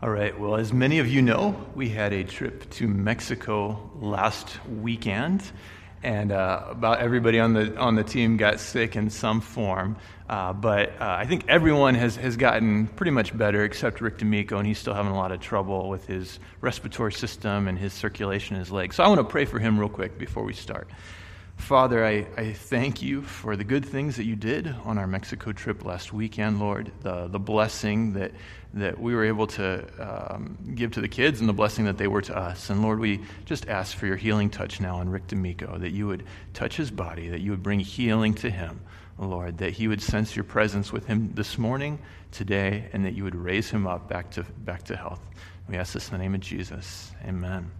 All right, well, as many of you know, we had a trip to Mexico last weekend, and uh, about everybody on the, on the team got sick in some form. Uh, but uh, I think everyone has, has gotten pretty much better except Rick D'Amico, and he's still having a lot of trouble with his respiratory system and his circulation in his legs. So I want to pray for him real quick before we start. Father, I, I thank you for the good things that you did on our Mexico trip last weekend, Lord, the, the blessing that, that we were able to um, give to the kids and the blessing that they were to us. And Lord, we just ask for your healing touch now on Rick D'Amico, that you would touch his body, that you would bring healing to him, Lord, that he would sense your presence with him this morning, today, and that you would raise him up back to, back to health. We ask this in the name of Jesus. Amen.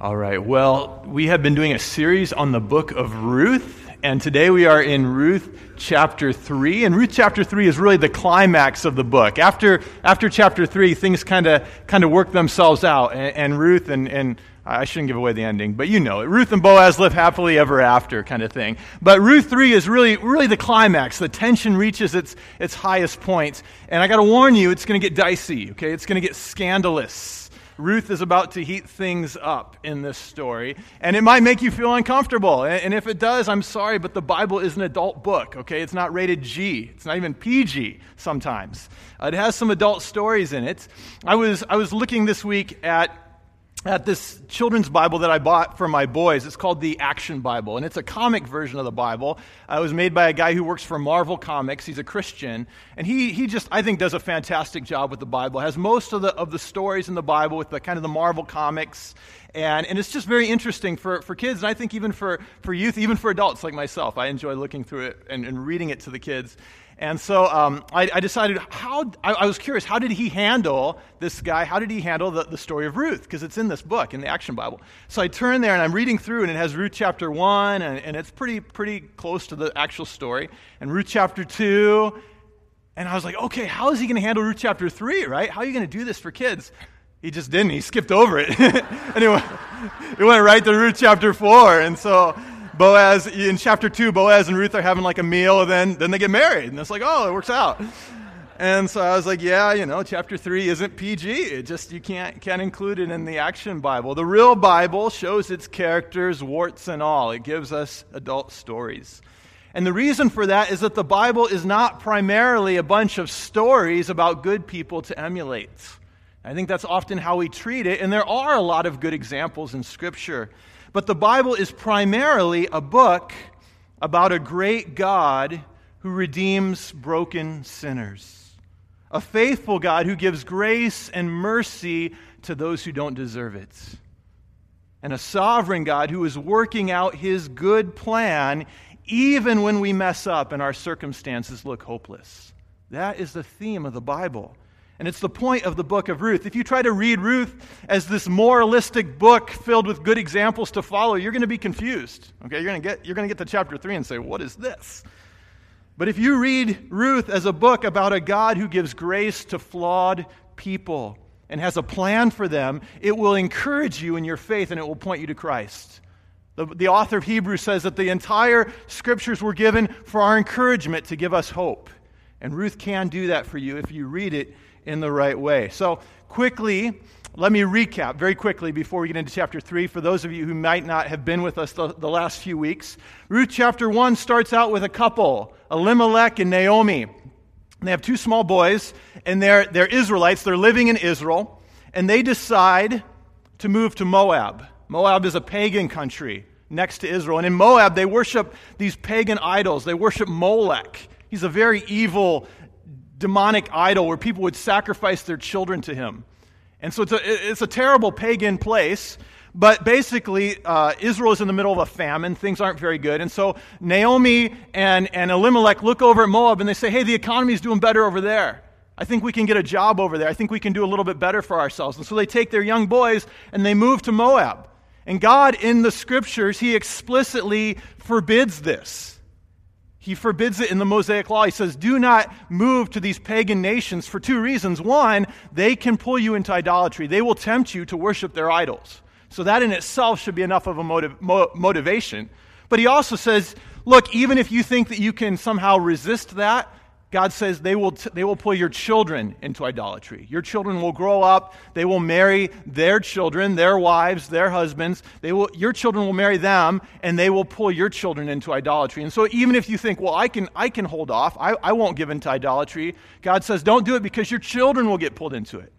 All right. Well, we have been doing a series on the book of Ruth, and today we are in Ruth chapter 3. And Ruth chapter 3 is really the climax of the book. After, after chapter 3, things kind of kind of work themselves out, and, and Ruth and, and I shouldn't give away the ending, but you know it. Ruth and Boaz live happily ever after kind of thing. But Ruth 3 is really, really the climax. The tension reaches its, its highest point. And I got to warn you, it's going to get dicey, okay? It's going to get scandalous. Ruth is about to heat things up in this story, and it might make you feel uncomfortable. And if it does, I'm sorry, but the Bible is an adult book, okay? It's not rated G, it's not even PG sometimes. Uh, it has some adult stories in it. I was, I was looking this week at at this children's Bible that I bought for my boys. It's called the Action Bible, and it's a comic version of the Bible. Uh, it was made by a guy who works for Marvel Comics. He's a Christian, and he, he just, I think, does a fantastic job with the Bible. Has most of the, of the stories in the Bible with the kind of the Marvel Comics, and, and it's just very interesting for, for kids, and I think even for, for youth, even for adults like myself. I enjoy looking through it and, and reading it to the kids. And so um, I, I, decided how, I, I, was curious, how did he handle this guy? How did he handle the, the story of Ruth? Because it's in this book, in the Action Bible. So I turn there and I'm reading through, and it has Ruth chapter 1, and, and it's pretty, pretty close to the actual story, and Ruth chapter 2. And I was like, okay, how is he going to handle Ruth chapter 3, right? How are you going to do this for kids? He just didn't. He skipped over it. anyway, it went right to Ruth chapter 4. And so Boaz, in chapter 2, Boaz and Ruth are having like a meal, and then, then they get married. And it's like, oh, it works out. And so I was like, yeah, you know, chapter 3 isn't PG. It just, you can't, can't include it in the Action Bible. The real Bible shows its characters, warts and all. It gives us adult stories. And the reason for that is that the Bible is not primarily a bunch of stories about good people to emulate. I think that's often how we treat it, and there are a lot of good examples in Scripture. But the Bible is primarily a book about a great God who redeems broken sinners, a faithful God who gives grace and mercy to those who don't deserve it, and a sovereign God who is working out his good plan even when we mess up and our circumstances look hopeless. That is the theme of the Bible. And it's the point of the book of Ruth. If you try to read Ruth as this moralistic book filled with good examples to follow, you're going to be confused. Okay, you're going to get you're going to get to chapter 3 and say, "What is this?" But if you read Ruth as a book about a God who gives grace to flawed people and has a plan for them, it will encourage you in your faith and it will point you to Christ. The, the author of Hebrews says that the entire scriptures were given for our encouragement to give us hope. And Ruth can do that for you if you read it in the right way. So, quickly, let me recap very quickly before we get into chapter 3 for those of you who might not have been with us the, the last few weeks. Ruth chapter 1 starts out with a couple, Elimelech and Naomi. They have two small boys, and they're, they're Israelites. They're living in Israel, and they decide to move to Moab. Moab is a pagan country next to Israel. And in Moab, they worship these pagan idols. They worship Molech. He's a very evil demonic idol where people would sacrifice their children to him. And so it's a, it's a terrible pagan place. But basically, uh, Israel is in the middle of a famine. Things aren't very good. And so Naomi and, and Elimelech look over at Moab and they say, hey, the economy is doing better over there. I think we can get a job over there. I think we can do a little bit better for ourselves. And so they take their young boys and they move to Moab. And God, in the scriptures, He explicitly forbids this. He forbids it in the Mosaic Law. He says, do not move to these pagan nations for two reasons. One, they can pull you into idolatry, they will tempt you to worship their idols. So that in itself should be enough of a motiv- mo- motivation. But he also says, look, even if you think that you can somehow resist that, God says they will, t- they will pull your children into idolatry. Your children will grow up. They will marry their children, their wives, their husbands. They will, your children will marry them, and they will pull your children into idolatry. And so, even if you think, well, I can, I can hold off, I, I won't give into idolatry, God says, don't do it because your children will get pulled into it.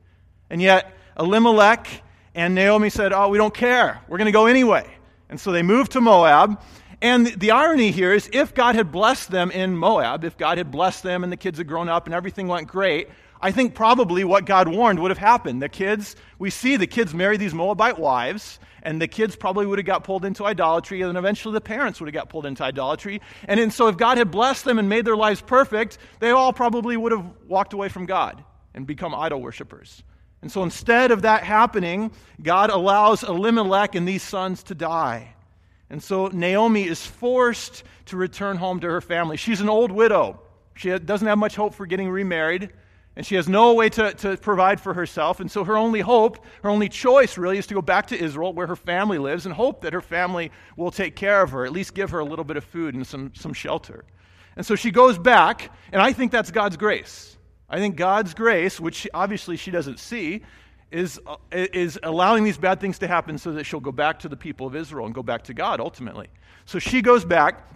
And yet, Elimelech and Naomi said, oh, we don't care. We're going to go anyway. And so they moved to Moab. And the irony here is if God had blessed them in Moab, if God had blessed them and the kids had grown up and everything went great, I think probably what God warned would have happened. The kids, we see the kids marry these Moabite wives, and the kids probably would have got pulled into idolatry, and then eventually the parents would have got pulled into idolatry. And, and so if God had blessed them and made their lives perfect, they all probably would have walked away from God and become idol worshippers. And so instead of that happening, God allows Elimelech and these sons to die. And so Naomi is forced to return home to her family. She's an old widow. She doesn't have much hope for getting remarried, and she has no way to, to provide for herself. And so her only hope, her only choice really, is to go back to Israel where her family lives and hope that her family will take care of her, at least give her a little bit of food and some, some shelter. And so she goes back, and I think that's God's grace. I think God's grace, which obviously she doesn't see, is, uh, is allowing these bad things to happen so that she'll go back to the people of Israel and go back to God ultimately. So she goes back,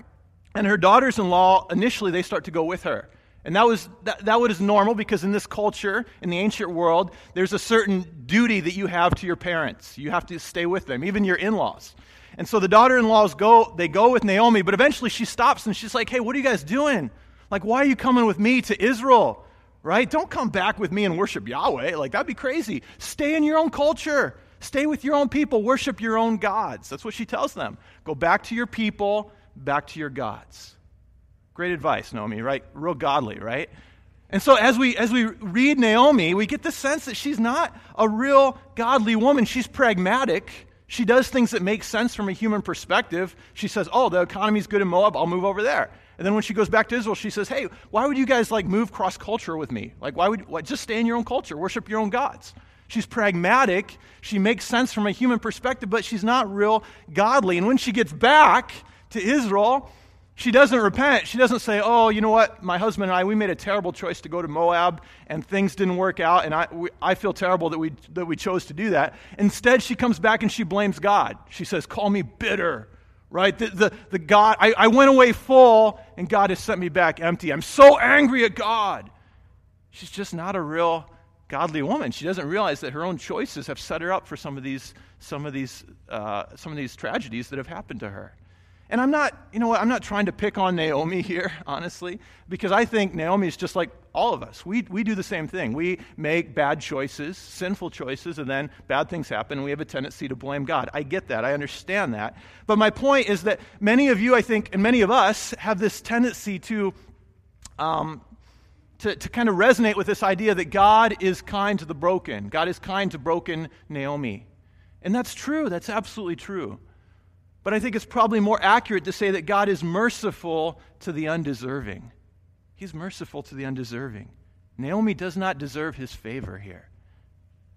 and her daughters in law, initially, they start to go with her. And that was, that, that was normal because in this culture, in the ancient world, there's a certain duty that you have to your parents. You have to stay with them, even your in laws. And so the daughter in laws go, they go with Naomi, but eventually she stops and she's like, hey, what are you guys doing? Like, why are you coming with me to Israel? Right? Don't come back with me and worship Yahweh. Like, that'd be crazy. Stay in your own culture. Stay with your own people. Worship your own gods. That's what she tells them. Go back to your people, back to your gods. Great advice, Naomi, right? Real godly, right? And so as we as we read Naomi, we get the sense that she's not a real godly woman. She's pragmatic. She does things that make sense from a human perspective. She says, "Oh, the economy's good in Moab. I'll move over there." And then when she goes back to Israel, she says, Hey, why would you guys like move cross culture with me? Like, why would why, just stay in your own culture, worship your own gods? She's pragmatic. She makes sense from a human perspective, but she's not real godly. And when she gets back to Israel, she doesn't repent. She doesn't say, Oh, you know what? My husband and I, we made a terrible choice to go to Moab and things didn't work out, and I, we, I feel terrible that we, that we chose to do that. Instead, she comes back and she blames God. She says, Call me bitter right? The, the, the God, I, I went away full and God has sent me back empty. I'm so angry at God. She's just not a real godly woman. She doesn't realize that her own choices have set her up for some of these, some of these, uh, some of these tragedies that have happened to her. And I'm not, you know what, I'm not trying to pick on Naomi here, honestly, because I think Naomi is just like all of us. We, we do the same thing. We make bad choices, sinful choices, and then bad things happen, and we have a tendency to blame God. I get that. I understand that. But my point is that many of you, I think, and many of us have this tendency to, um, to, to kind of resonate with this idea that God is kind to the broken. God is kind to broken Naomi. And that's true. That's absolutely true. But I think it's probably more accurate to say that God is merciful to the undeserving. He's merciful to the undeserving. Naomi does not deserve his favor here.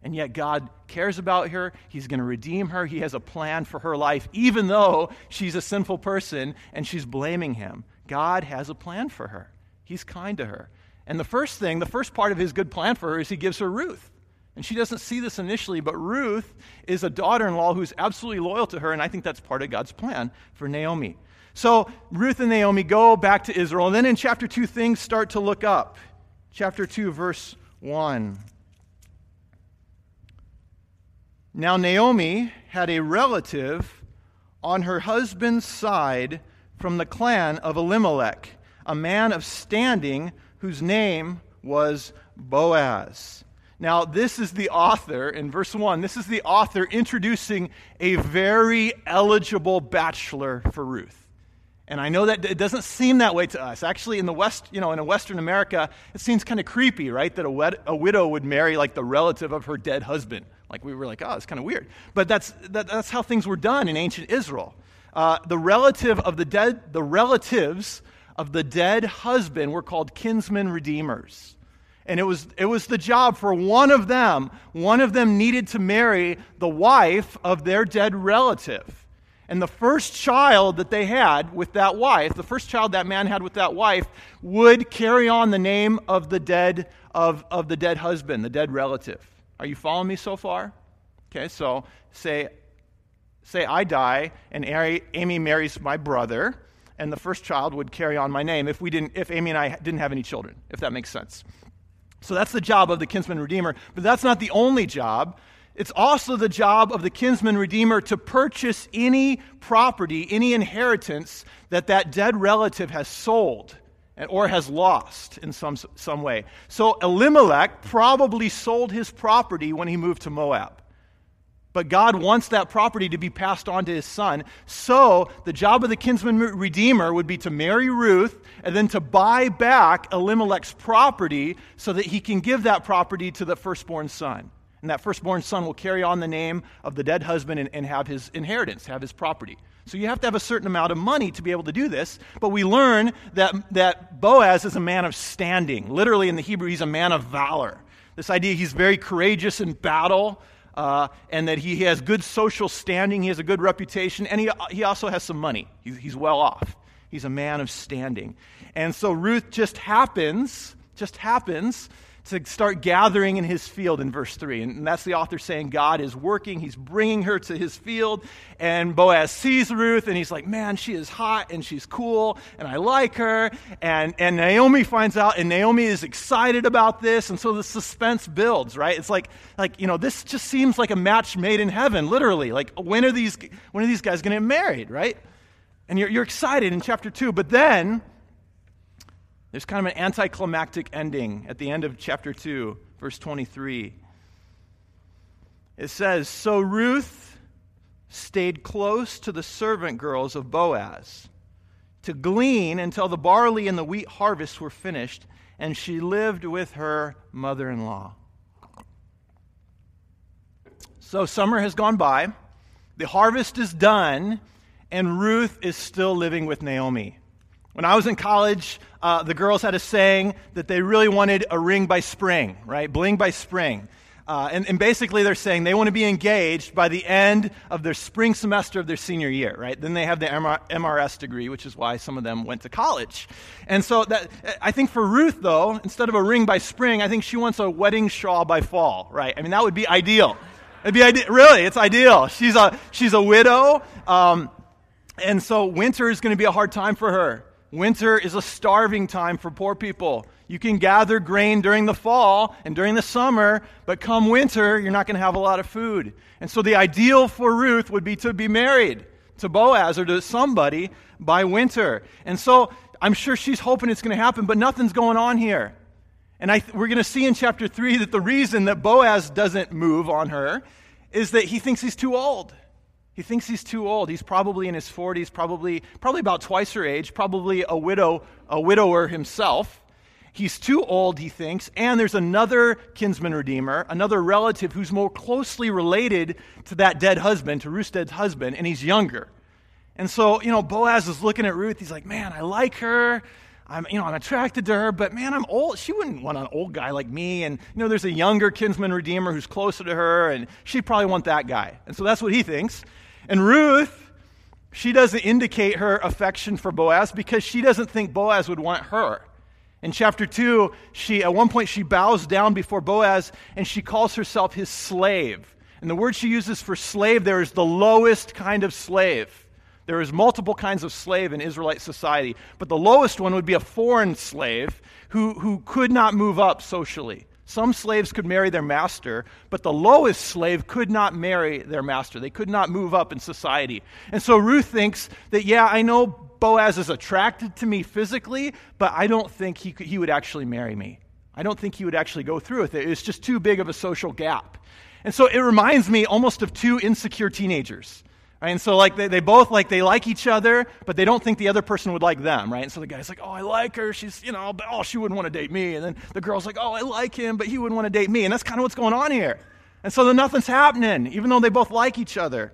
And yet, God cares about her. He's going to redeem her. He has a plan for her life, even though she's a sinful person and she's blaming him. God has a plan for her. He's kind to her. And the first thing, the first part of his good plan for her is he gives her Ruth. And she doesn't see this initially, but Ruth is a daughter in law who's absolutely loyal to her, and I think that's part of God's plan for Naomi. So Ruth and Naomi go back to Israel, and then in chapter 2, things start to look up. Chapter 2, verse 1. Now, Naomi had a relative on her husband's side from the clan of Elimelech, a man of standing whose name was Boaz. Now, this is the author, in verse 1, this is the author introducing a very eligible bachelor for Ruth. And I know that it doesn't seem that way to us. Actually, in the West, you know, in Western America, it seems kind of creepy, right? That a, wed- a widow would marry like the relative of her dead husband. Like we were like, oh, it's kind of weird. But that's, that, that's how things were done in ancient Israel. Uh, the relative of the dead, the relatives of the dead husband were called kinsmen redeemers. And it was, it was the job for one of them. One of them needed to marry the wife of their dead relative. And the first child that they had with that wife, the first child that man had with that wife, would carry on the name of the dead of, of the dead husband, the dead relative. Are you following me so far? Okay, so say say I die and Amy marries my brother, and the first child would carry on my name if we didn't if Amy and I didn't have any children, if that makes sense. So that's the job of the kinsman redeemer, but that's not the only job. It's also the job of the kinsman redeemer to purchase any property, any inheritance that that dead relative has sold or has lost in some, some way. So Elimelech probably sold his property when he moved to Moab. But God wants that property to be passed on to his son. So the job of the kinsman redeemer would be to marry Ruth and then to buy back Elimelech's property so that he can give that property to the firstborn son. And that firstborn son will carry on the name of the dead husband and, and have his inheritance, have his property. So you have to have a certain amount of money to be able to do this. But we learn that, that Boaz is a man of standing. Literally in the Hebrew, he's a man of valor. This idea he's very courageous in battle. Uh, and that he has good social standing, he has a good reputation, and he, he also has some money. He's, he's well off. He's a man of standing. And so Ruth just happens, just happens to start gathering in his field in verse 3. And that's the author saying God is working. He's bringing her to his field. And Boaz sees Ruth and he's like, man, she is hot and she's cool and I like her. And, and Naomi finds out and Naomi is excited about this. And so the suspense builds, right? It's like, like you know, this just seems like a match made in heaven, literally. Like, when are these, when are these guys going to get married, right? And you're, you're excited in chapter 2. But then there's kind of an anticlimactic ending at the end of chapter 2, verse 23. It says So Ruth stayed close to the servant girls of Boaz to glean until the barley and the wheat harvests were finished, and she lived with her mother in law. So summer has gone by, the harvest is done, and Ruth is still living with Naomi. When I was in college, uh, the girls had a saying that they really wanted a ring by spring, right? Bling by spring. Uh, and, and, basically, they're saying they want to be engaged by the end of their spring semester of their senior year, right? Then they have the MR, MRS degree, which is why some of them went to college. And so, that, I think for Ruth, though, instead of a ring by spring, I think she wants a wedding shawl by fall, right? I mean, that would be ideal. It'd be ide- really, it's ideal. She's a she's a widow, um, and so winter is going to be a hard time for her. Winter is a starving time for poor people. You can gather grain during the fall and during the summer, but come winter, you're not going to have a lot of food. And so the ideal for Ruth would be to be married to Boaz or to somebody by winter. And so I'm sure she's hoping it's going to happen, but nothing's going on here. And I, we're going to see in chapter 3 that the reason that Boaz doesn't move on her is that he thinks he's too old. He thinks he's too old. He's probably in his 40s, probably, probably about twice her age, probably a widow, a widower himself. He's too old, he thinks, and there's another kinsman redeemer, another relative who's more closely related to that dead husband, to Ruth's dead husband, and he's younger. And so, you know, Boaz is looking at Ruth. He's like, man, I like her. I'm, you know, I'm attracted to her, but man, I'm old. She wouldn't want an old guy like me. And, you know, there's a younger kinsman redeemer who's closer to her, and she'd probably want that guy. And so that's what he thinks. And Ruth, she doesn't indicate her affection for Boaz because she doesn't think Boaz would want her. In chapter 2, she at one point she bows down before Boaz and she calls herself his slave. And the word she uses for slave there is the lowest kind of slave. There is multiple kinds of slave in Israelite society, but the lowest one would be a foreign slave who, who could not move up socially. Some slaves could marry their master, but the lowest slave could not marry their master. They could not move up in society. And so Ruth thinks that, yeah, I know Boaz is attracted to me physically, but I don't think he, could, he would actually marry me. I don't think he would actually go through with it. It's just too big of a social gap. And so it reminds me almost of two insecure teenagers. Right? And so like they, they both like they like each other, but they don't think the other person would like them, right? And so the guy's like, Oh, I like her, she's you know, but oh she wouldn't want to date me. And then the girl's like, Oh, I like him, but he wouldn't want to date me. And that's kind of what's going on here. And so then nothing's happening, even though they both like each other.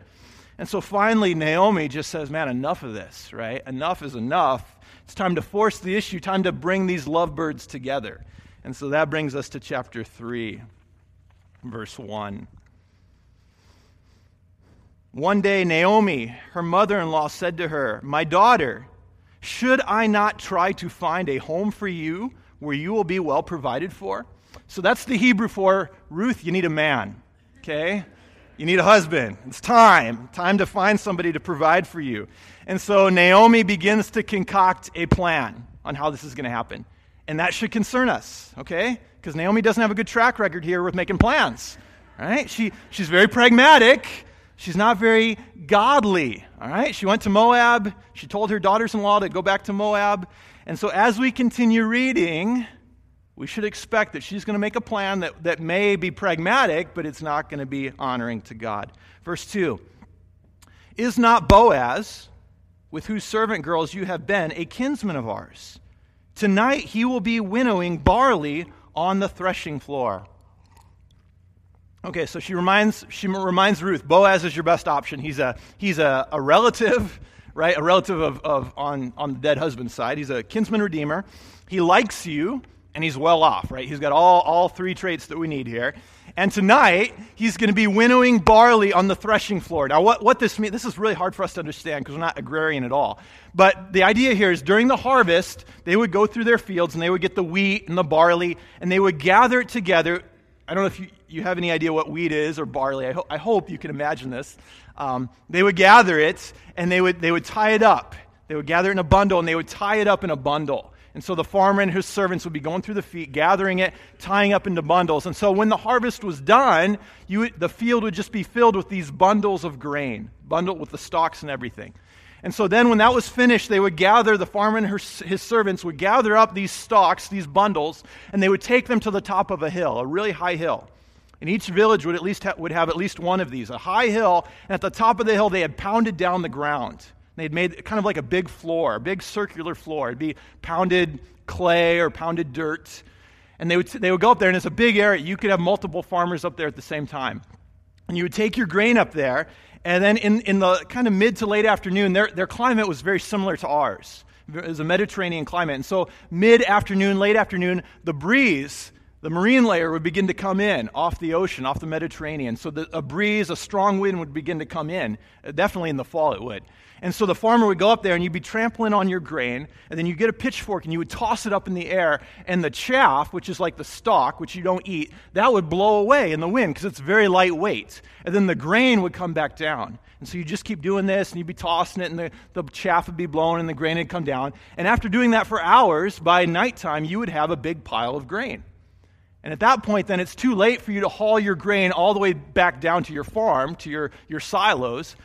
And so finally Naomi just says, Man, enough of this, right? Enough is enough. It's time to force the issue, time to bring these lovebirds together. And so that brings us to chapter three, verse one. One day, Naomi, her mother in law, said to her, My daughter, should I not try to find a home for you where you will be well provided for? So that's the Hebrew for Ruth, you need a man. Okay? You need a husband. It's time. Time to find somebody to provide for you. And so Naomi begins to concoct a plan on how this is going to happen. And that should concern us, okay? Because Naomi doesn't have a good track record here with making plans. Right? She, she's very pragmatic. She's not very godly. All right? She went to Moab. She told her daughters in law to go back to Moab. And so as we continue reading, we should expect that she's going to make a plan that, that may be pragmatic, but it's not going to be honoring to God. Verse 2 Is not Boaz, with whose servant girls you have been, a kinsman of ours? Tonight he will be winnowing barley on the threshing floor. Okay, so she reminds, she reminds Ruth, Boaz is your best option. He's a, he's a, a relative, right? A relative of, of on, on the dead husband's side. He's a kinsman redeemer. He likes you and he's well off, right? He's got all, all three traits that we need here. And tonight, he's going to be winnowing barley on the threshing floor. Now, what, what this means, this is really hard for us to understand because we're not agrarian at all. But the idea here is during the harvest, they would go through their fields and they would get the wheat and the barley and they would gather it together. I don't know if you, you have any idea what wheat is or barley. I, ho- I hope you can imagine this. Um, they would gather it and they would, they would tie it up. They would gather it in a bundle and they would tie it up in a bundle. And so the farmer and his servants would be going through the field, gathering it, tying up into bundles. And so when the harvest was done, you, the field would just be filled with these bundles of grain, bundled with the stalks and everything. And so then when that was finished, they would gather, the farmer and her, his servants would gather up these stalks, these bundles, and they would take them to the top of a hill, a really high hill. And each village would at least ha- would have at least one of these, a high hill, and at the top of the hill they had pounded down the ground. They'd made kind of like a big floor, a big circular floor. It'd be pounded clay or pounded dirt. And they would, they would go up there, and it's a big area. You could have multiple farmers up there at the same time. And you would take your grain up there, and then in, in the kind of mid to late afternoon, their, their climate was very similar to ours. It was a Mediterranean climate. And so, mid afternoon, late afternoon, the breeze, the marine layer would begin to come in off the ocean, off the Mediterranean. So, the, a breeze, a strong wind would begin to come in. Definitely in the fall, it would. And so the farmer would go up there and you'd be trampling on your grain, and then you get a pitchfork and you would toss it up in the air, and the chaff, which is like the stalk, which you don't eat, that would blow away in the wind because it's very lightweight. And then the grain would come back down. And so you just keep doing this, and you'd be tossing it, and the, the chaff would be blown and the grain would come down. And after doing that for hours, by nighttime, you would have a big pile of grain. And at that point, then it's too late for you to haul your grain all the way back down to your farm, to your, your silos.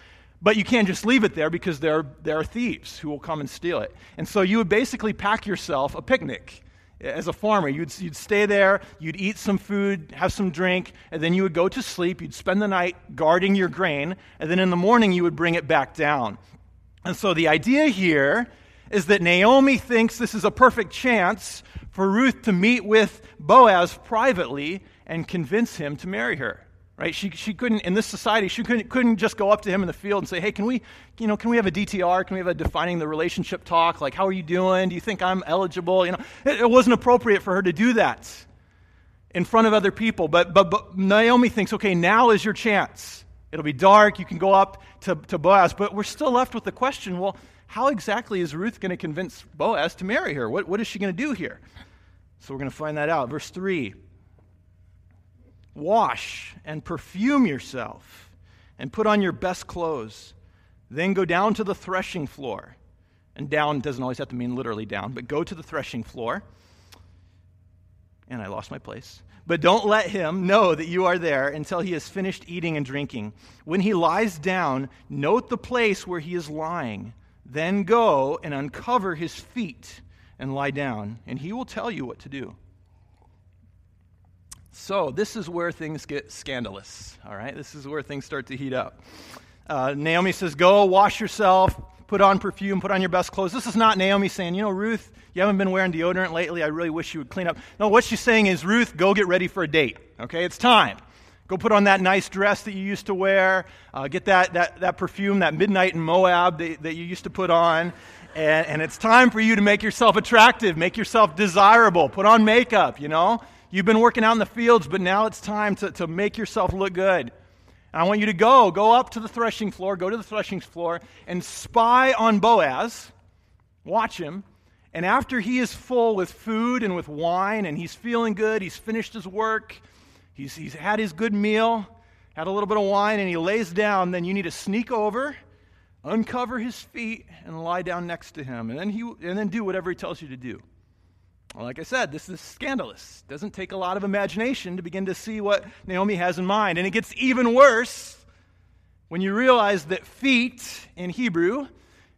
But you can't just leave it there because there, there are thieves who will come and steal it. And so you would basically pack yourself a picnic. As a farmer, you'd, you'd stay there, you'd eat some food, have some drink, and then you would go to sleep. You'd spend the night guarding your grain, and then in the morning you would bring it back down. And so the idea here is that Naomi thinks this is a perfect chance for Ruth to meet with Boaz privately and convince him to marry her right? She, she couldn't, in this society, she couldn't, couldn't just go up to him in the field and say, hey, can we, you know, can we have a DTR? Can we have a defining the relationship talk? Like, how are you doing? Do you think I'm eligible? You know, it, it wasn't appropriate for her to do that in front of other people. But, but, but Naomi thinks, okay, now is your chance. It'll be dark. You can go up to, to Boaz. But we're still left with the question well, how exactly is Ruth going to convince Boaz to marry her? What, what is she going to do here? So we're going to find that out. Verse 3 Wash and perfume yourself and put on your best clothes. Then go down to the threshing floor. And down doesn't always have to mean literally down, but go to the threshing floor. And I lost my place. But don't let him know that you are there until he has finished eating and drinking. When he lies down, note the place where he is lying. Then go and uncover his feet and lie down, and he will tell you what to do. So, this is where things get scandalous, all right? This is where things start to heat up. Uh, Naomi says, Go, wash yourself, put on perfume, put on your best clothes. This is not Naomi saying, You know, Ruth, you haven't been wearing deodorant lately. I really wish you would clean up. No, what she's saying is, Ruth, go get ready for a date, okay? It's time. Go put on that nice dress that you used to wear. Uh, get that, that, that perfume, that midnight in Moab that, that you used to put on. And, and it's time for you to make yourself attractive, make yourself desirable. Put on makeup, you know? You've been working out in the fields, but now it's time to, to make yourself look good. And I want you to go, go up to the threshing floor, go to the threshing floor, and spy on Boaz. Watch him. And after he is full with food and with wine, and he's feeling good, he's finished his work, he's, he's had his good meal, had a little bit of wine, and he lays down, then you need to sneak over, uncover his feet, and lie down next to him. And then, he, and then do whatever he tells you to do. Like I said, this is scandalous. It doesn't take a lot of imagination to begin to see what Naomi has in mind. And it gets even worse when you realize that feet in Hebrew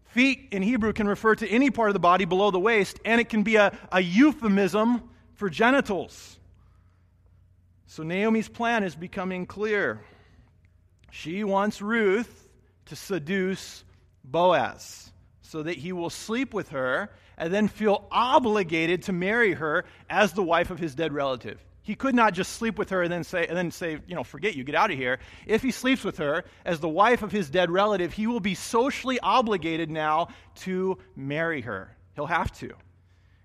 Feet in Hebrew can refer to any part of the body below the waist, and it can be a, a euphemism for genitals. So Naomi's plan is becoming clear. She wants Ruth to seduce Boaz so that he will sleep with her and then feel obligated to marry her as the wife of his dead relative. He could not just sleep with her and then say, and then say, you know, forget you, get out of here. If he sleeps with her as the wife of his dead relative, he will be socially obligated now to marry her. He'll have to.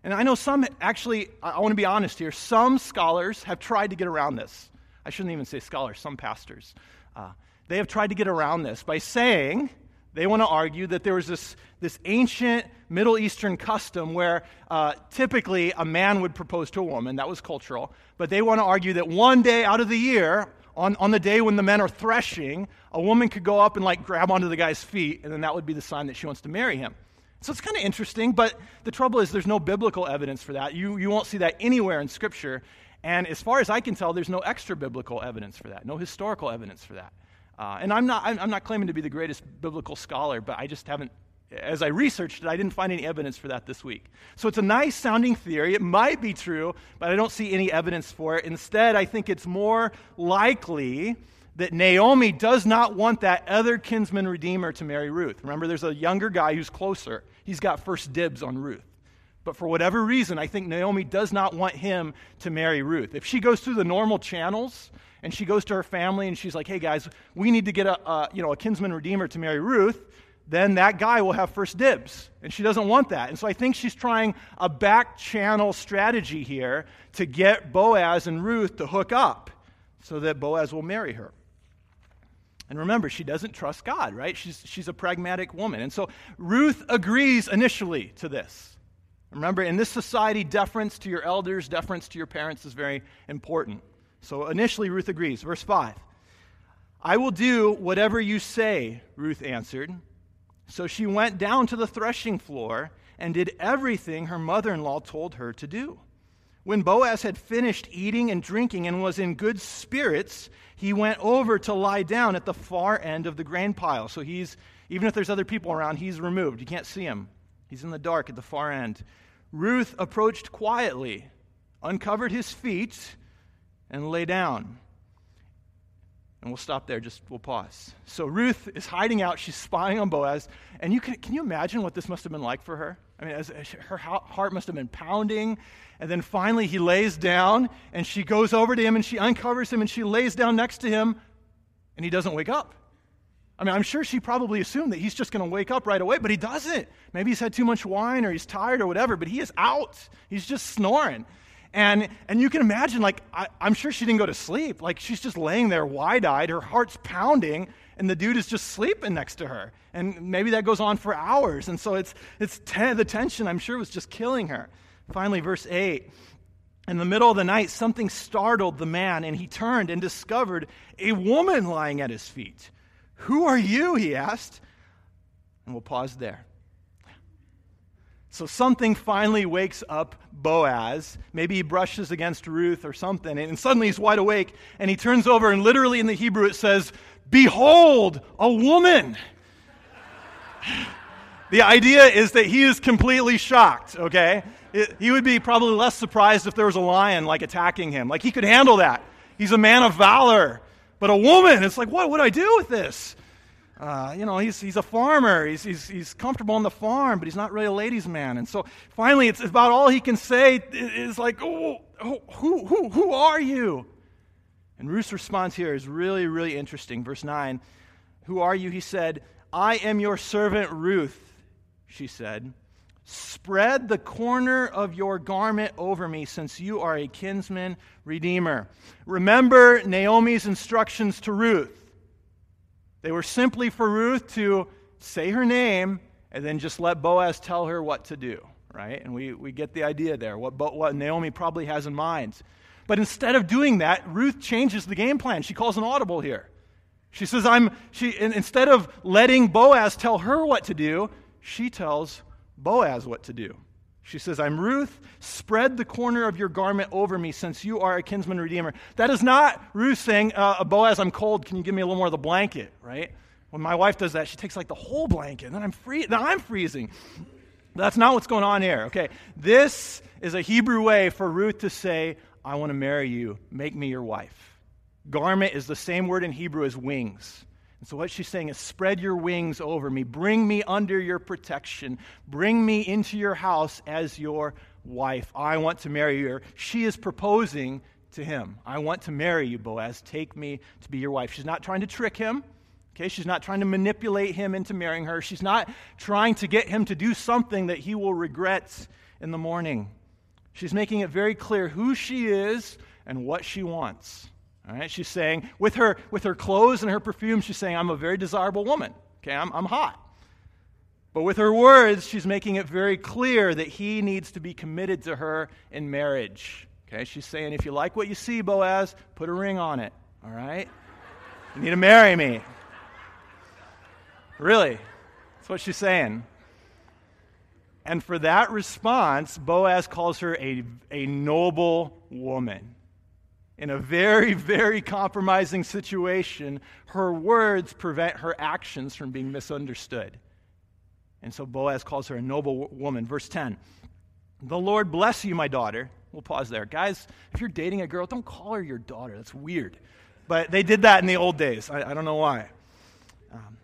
And I know some, actually, I want to be honest here, some scholars have tried to get around this. I shouldn't even say scholars, some pastors. Uh, they have tried to get around this by saying they want to argue that there was this, this ancient Middle Eastern custom where uh, typically a man would propose to a woman. That was cultural. But they want to argue that one day out of the year, on, on the day when the men are threshing, a woman could go up and like grab onto the guy's feet, and then that would be the sign that she wants to marry him. So it's kind of interesting, but the trouble is there's no biblical evidence for that. You, you won't see that anywhere in Scripture. And as far as I can tell, there's no extra biblical evidence for that, no historical evidence for that. Uh, and I'm not, I'm not claiming to be the greatest biblical scholar, but I just haven't, as I researched it, I didn't find any evidence for that this week. So it's a nice sounding theory. It might be true, but I don't see any evidence for it. Instead, I think it's more likely that Naomi does not want that other kinsman redeemer to marry Ruth. Remember, there's a younger guy who's closer. He's got first dibs on Ruth. But for whatever reason, I think Naomi does not want him to marry Ruth. If she goes through the normal channels and she goes to her family and she's like, hey guys, we need to get a, a, you know, a kinsman redeemer to marry Ruth, then that guy will have first dibs. And she doesn't want that. And so I think she's trying a back channel strategy here to get Boaz and Ruth to hook up so that Boaz will marry her. And remember, she doesn't trust God, right? She's, she's a pragmatic woman. And so Ruth agrees initially to this. Remember, in this society, deference to your elders, deference to your parents is very important. So initially, Ruth agrees. Verse 5 I will do whatever you say, Ruth answered. So she went down to the threshing floor and did everything her mother in law told her to do. When Boaz had finished eating and drinking and was in good spirits, he went over to lie down at the far end of the grain pile. So he's, even if there's other people around, he's removed. You can't see him. He's in the dark at the far end. Ruth approached quietly, uncovered his feet, and lay down. And we'll stop there, just we'll pause. So Ruth is hiding out, she's spying on Boaz. And you can, can you imagine what this must have been like for her? I mean, as, as her heart must have been pounding. And then finally he lays down, and she goes over to him and she uncovers him and she lays down next to him, and he doesn't wake up. I mean, I'm sure she probably assumed that he's just going to wake up right away, but he doesn't. Maybe he's had too much wine or he's tired or whatever, but he is out. He's just snoring. And, and you can imagine, like, I, I'm sure she didn't go to sleep. Like, she's just laying there wide eyed, her heart's pounding, and the dude is just sleeping next to her. And maybe that goes on for hours. And so it's, it's the tension, I'm sure, was just killing her. Finally, verse 8. In the middle of the night, something startled the man, and he turned and discovered a woman lying at his feet. Who are you? he asked. And we'll pause there. So something finally wakes up Boaz. Maybe he brushes against Ruth or something, and suddenly he's wide awake, and he turns over, and literally in the Hebrew it says, Behold, a woman. the idea is that he is completely shocked, okay? It, he would be probably less surprised if there was a lion like attacking him. Like he could handle that. He's a man of valor. But a woman, it's like, what would I do with this? Uh, you know, he's, he's a farmer. He's, he's, he's comfortable on the farm, but he's not really a ladies' man. And so finally, it's about all he can say is like, oh, oh, who, who, who are you? And Ruth's response here is really, really interesting. Verse 9 Who are you? He said, I am your servant Ruth, she said. Spread the corner of your garment over me, since you are a kinsman redeemer. Remember Naomi's instructions to Ruth They were simply for Ruth to say her name and then just let Boaz tell her what to do, right? And we, we get the idea there, what, what Naomi probably has in mind. But instead of doing that, Ruth changes the game plan. She calls an audible here. She says, I'm, she, instead of letting Boaz tell her what to do, she tells Boaz what to do. She says, I'm Ruth. Spread the corner of your garment over me since you are a kinsman redeemer. That is not Ruth saying, uh, Boaz, I'm cold. Can you give me a little more of the blanket, right? When my wife does that, she takes like the whole blanket, and then I'm free, then I'm freezing. That's not what's going on here. Okay. This is a Hebrew way for Ruth to say, I want to marry you. Make me your wife. Garment is the same word in Hebrew as wings. And so, what she's saying is, spread your wings over me. Bring me under your protection. Bring me into your house as your wife. I want to marry you. She is proposing to him. I want to marry you, Boaz. Take me to be your wife. She's not trying to trick him. Okay, she's not trying to manipulate him into marrying her. She's not trying to get him to do something that he will regret in the morning. She's making it very clear who she is and what she wants. All right, she's saying, with her, with her clothes and her perfume, she's saying, I'm a very desirable woman. Okay, I'm, I'm hot. But with her words, she's making it very clear that he needs to be committed to her in marriage. Okay, she's saying, if you like what you see, Boaz, put a ring on it. All right? You need to marry me. Really? That's what she's saying. And for that response, Boaz calls her a, a noble woman. In a very, very compromising situation, her words prevent her actions from being misunderstood. And so Boaz calls her a noble woman. Verse 10 The Lord bless you, my daughter. We'll pause there. Guys, if you're dating a girl, don't call her your daughter. That's weird. But they did that in the old days. I, I don't know why. Um,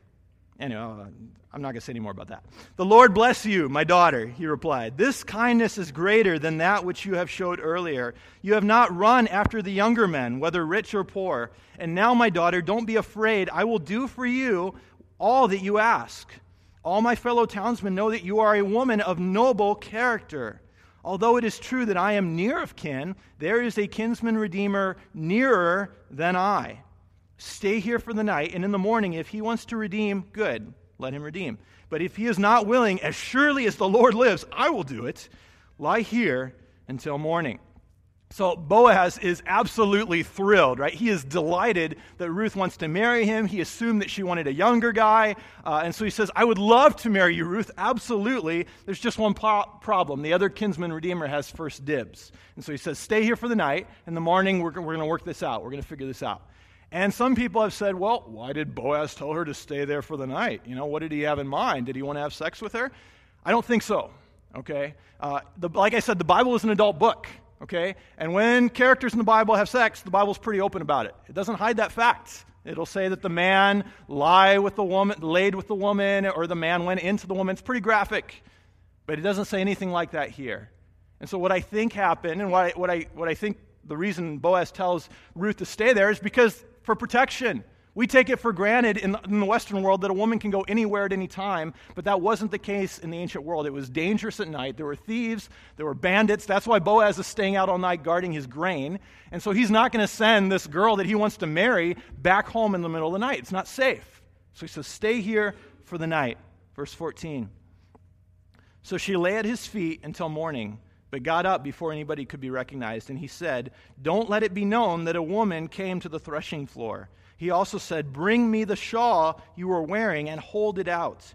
anyway, uh, I'm not going to say any more about that. The Lord bless you, my daughter, he replied. This kindness is greater than that which you have showed earlier. You have not run after the younger men, whether rich or poor. And now, my daughter, don't be afraid. I will do for you all that you ask. All my fellow townsmen know that you are a woman of noble character. Although it is true that I am near of kin, there is a kinsman redeemer nearer than I. Stay here for the night, and in the morning, if he wants to redeem, good let him redeem. But if he is not willing, as surely as the Lord lives, I will do it. Lie here until morning. So Boaz is absolutely thrilled, right? He is delighted that Ruth wants to marry him. He assumed that she wanted a younger guy. Uh, and so he says, I would love to marry you, Ruth. Absolutely. There's just one po- problem. The other kinsman redeemer has first dibs. And so he says, Stay here for the night. In the morning, we're, we're going to work this out. We're going to figure this out. And some people have said, well, why did Boaz tell her to stay there for the night? You know, what did he have in mind? Did he want to have sex with her? I don't think so, okay? Uh, the, like I said, the Bible is an adult book, okay? And when characters in the Bible have sex, the Bible's pretty open about it. It doesn't hide that fact. It'll say that the man lie with the woman, laid with the woman, or the man went into the woman. It's pretty graphic, but it doesn't say anything like that here. And so, what I think happened, and what I, what I, what I think the reason Boaz tells Ruth to stay there is because for protection. We take it for granted in the, Western world that a woman can go anywhere at any time, but that wasn't the case in the ancient world. It was dangerous at night. There were thieves, there were bandits. That's why Boaz is staying out all night guarding his grain. And so he's not going to send this girl that he wants to marry back home in the middle of the night. It's not safe. So he says, Stay here for the night. Verse 14. So she lay at his feet until morning but got up before anybody could be recognized. And he said, Don't let it be known that a woman came to the threshing floor. He also said, Bring me the shawl you were wearing and hold it out.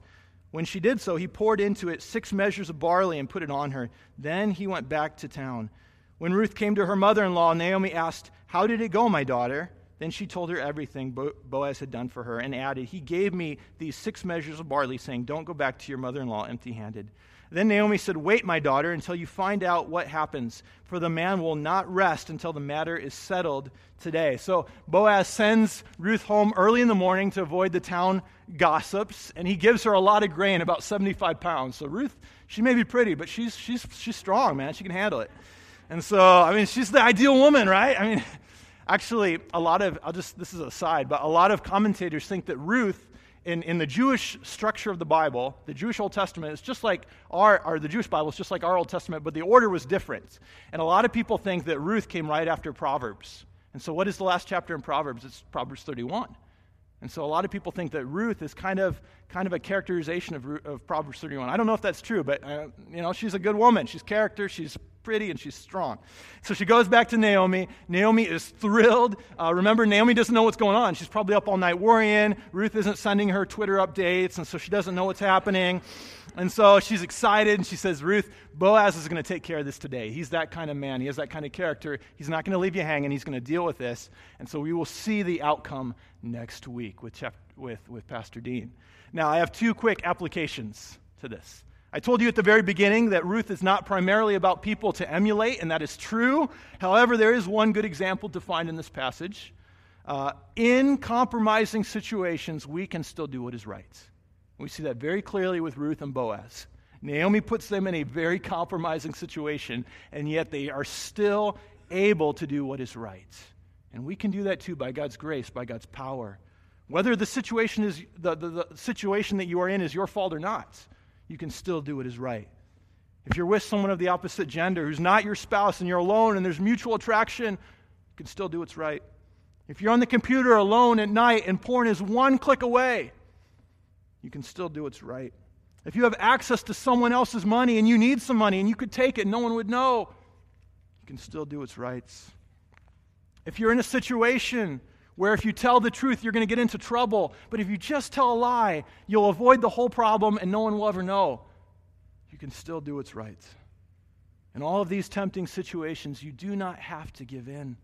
When she did so, he poured into it six measures of barley and put it on her. Then he went back to town. When Ruth came to her mother in law, Naomi asked, How did it go, my daughter? Then she told her everything Boaz had done for her and added, He gave me these six measures of barley, saying, Don't go back to your mother in law empty handed. Then Naomi said, Wait, my daughter, until you find out what happens, for the man will not rest until the matter is settled today. So Boaz sends Ruth home early in the morning to avoid the town gossips, and he gives her a lot of grain, about 75 pounds. So Ruth, she may be pretty, but she's, she's, she's strong, man. She can handle it. And so, I mean, she's the ideal woman, right? I mean, actually, a lot of, I'll just, this is a side, but a lot of commentators think that Ruth in, in the Jewish structure of the Bible, the Jewish Old Testament is just like our, or the Jewish Bible is just like our Old Testament, but the order was different. And a lot of people think that Ruth came right after Proverbs. And so, what is the last chapter in Proverbs? It's Proverbs 31. And so a lot of people think that Ruth is kind of, kind of a characterization of, of Proverbs 31. I don't know if that's true, but uh, you know, she's a good woman. She's character, she's pretty, and she's strong. So she goes back to Naomi. Naomi is thrilled. Uh, remember, Naomi doesn't know what's going on. She's probably up all night worrying. Ruth isn't sending her Twitter updates, and so she doesn't know what's happening. And so she's excited, and she says, Ruth, Boaz is going to take care of this today. He's that kind of man. He has that kind of character. He's not going to leave you hanging. He's going to deal with this. And so we will see the outcome next week with, with, with Pastor Dean. Now, I have two quick applications to this. I told you at the very beginning that Ruth is not primarily about people to emulate, and that is true. However, there is one good example to find in this passage. Uh, in compromising situations, we can still do what is right. We see that very clearly with Ruth and Boaz. Naomi puts them in a very compromising situation, and yet they are still able to do what is right. And we can do that too by God's grace, by God's power. Whether the situation, is, the, the, the situation that you are in is your fault or not, you can still do what is right. If you're with someone of the opposite gender who's not your spouse and you're alone and there's mutual attraction, you can still do what's right. If you're on the computer alone at night and porn is one click away, you can still do what's right. If you have access to someone else's money and you need some money and you could take it and no one would know, you can still do what's right. If you're in a situation where if you tell the truth, you're going to get into trouble, but if you just tell a lie, you'll avoid the whole problem and no one will ever know, you can still do what's right. In all of these tempting situations, you do not have to give in. And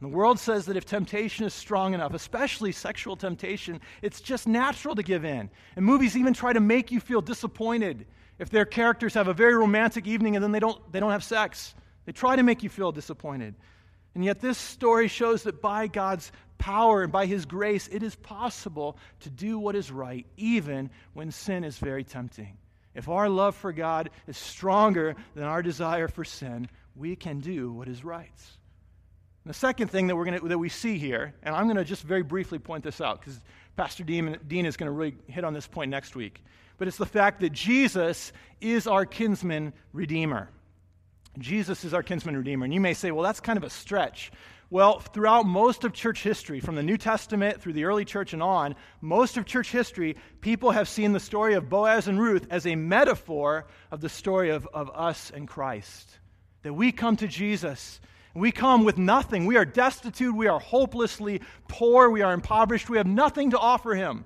the world says that if temptation is strong enough, especially sexual temptation, it's just natural to give in. And movies even try to make you feel disappointed if their characters have a very romantic evening and then they don't, they don't have sex. They try to make you feel disappointed. And yet, this story shows that by God's power and by His grace, it is possible to do what is right, even when sin is very tempting. If our love for God is stronger than our desire for sin, we can do what is right. The second thing that, we're gonna, that we see here, and I'm going to just very briefly point this out because Pastor Dean, Dean is going to really hit on this point next week, but it's the fact that Jesus is our kinsman redeemer. Jesus is our kinsman redeemer. And you may say, well, that's kind of a stretch. Well, throughout most of church history, from the New Testament through the early church and on, most of church history, people have seen the story of Boaz and Ruth as a metaphor of the story of, of us and Christ. That we come to Jesus we come with nothing. We are destitute. We are hopelessly poor. We are impoverished. We have nothing to offer him.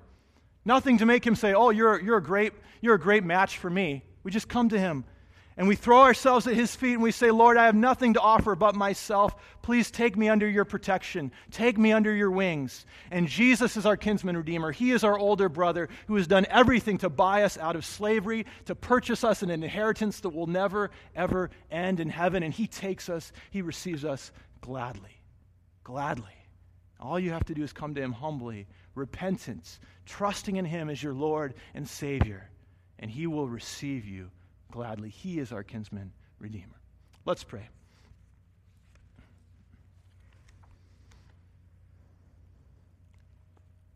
Nothing to make him say, Oh, you're, you're, a, great, you're a great match for me. We just come to him and we throw ourselves at his feet and we say, Lord, I have nothing to offer but myself. Please take me under your protection. Take me under your wings. And Jesus is our kinsman redeemer. He is our older brother who has done everything to buy us out of slavery, to purchase us an inheritance that will never, ever end in heaven. And he takes us, he receives us gladly. Gladly. All you have to do is come to him humbly, repentance, trusting in him as your Lord and Savior, and he will receive you gladly. He is our kinsman redeemer. Let's pray.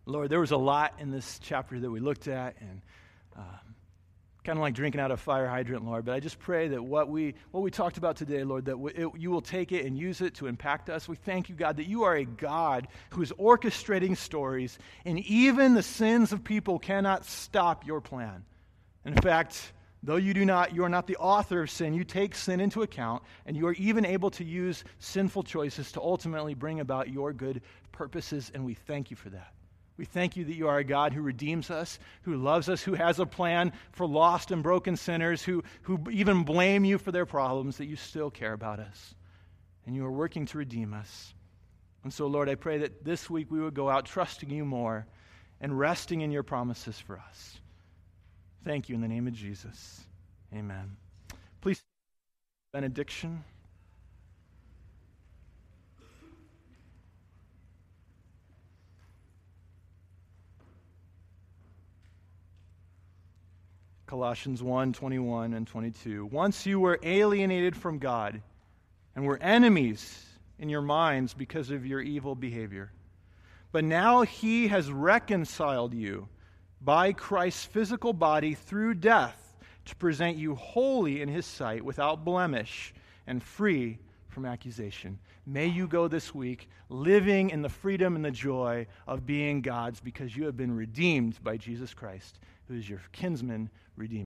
Lord, there was a lot in this chapter that we looked at, and um, kind of like drinking out of a fire hydrant, Lord. But I just pray that what we what we talked about today, Lord, that it, you will take it and use it to impact us. We thank you, God, that you are a God who is orchestrating stories, and even the sins of people cannot stop your plan. In fact, Though you do not, you are not the author of sin, you take sin into account, and you are even able to use sinful choices to ultimately bring about your good purposes, and we thank you for that. We thank you that you are a God who redeems us, who loves us, who has a plan for lost and broken sinners, who, who even blame you for their problems, that you still care about us. And you are working to redeem us. And so, Lord, I pray that this week we would go out trusting you more and resting in your promises for us. Thank you in the name of Jesus. Amen. Please, benediction. Colossians 1 21 and 22. Once you were alienated from God and were enemies in your minds because of your evil behavior. But now he has reconciled you by Christ's physical body through death to present you holy in his sight, without blemish, and free from accusation. May you go this week living in the freedom and the joy of being God's because you have been redeemed by Jesus Christ, who is your kinsman redeemer.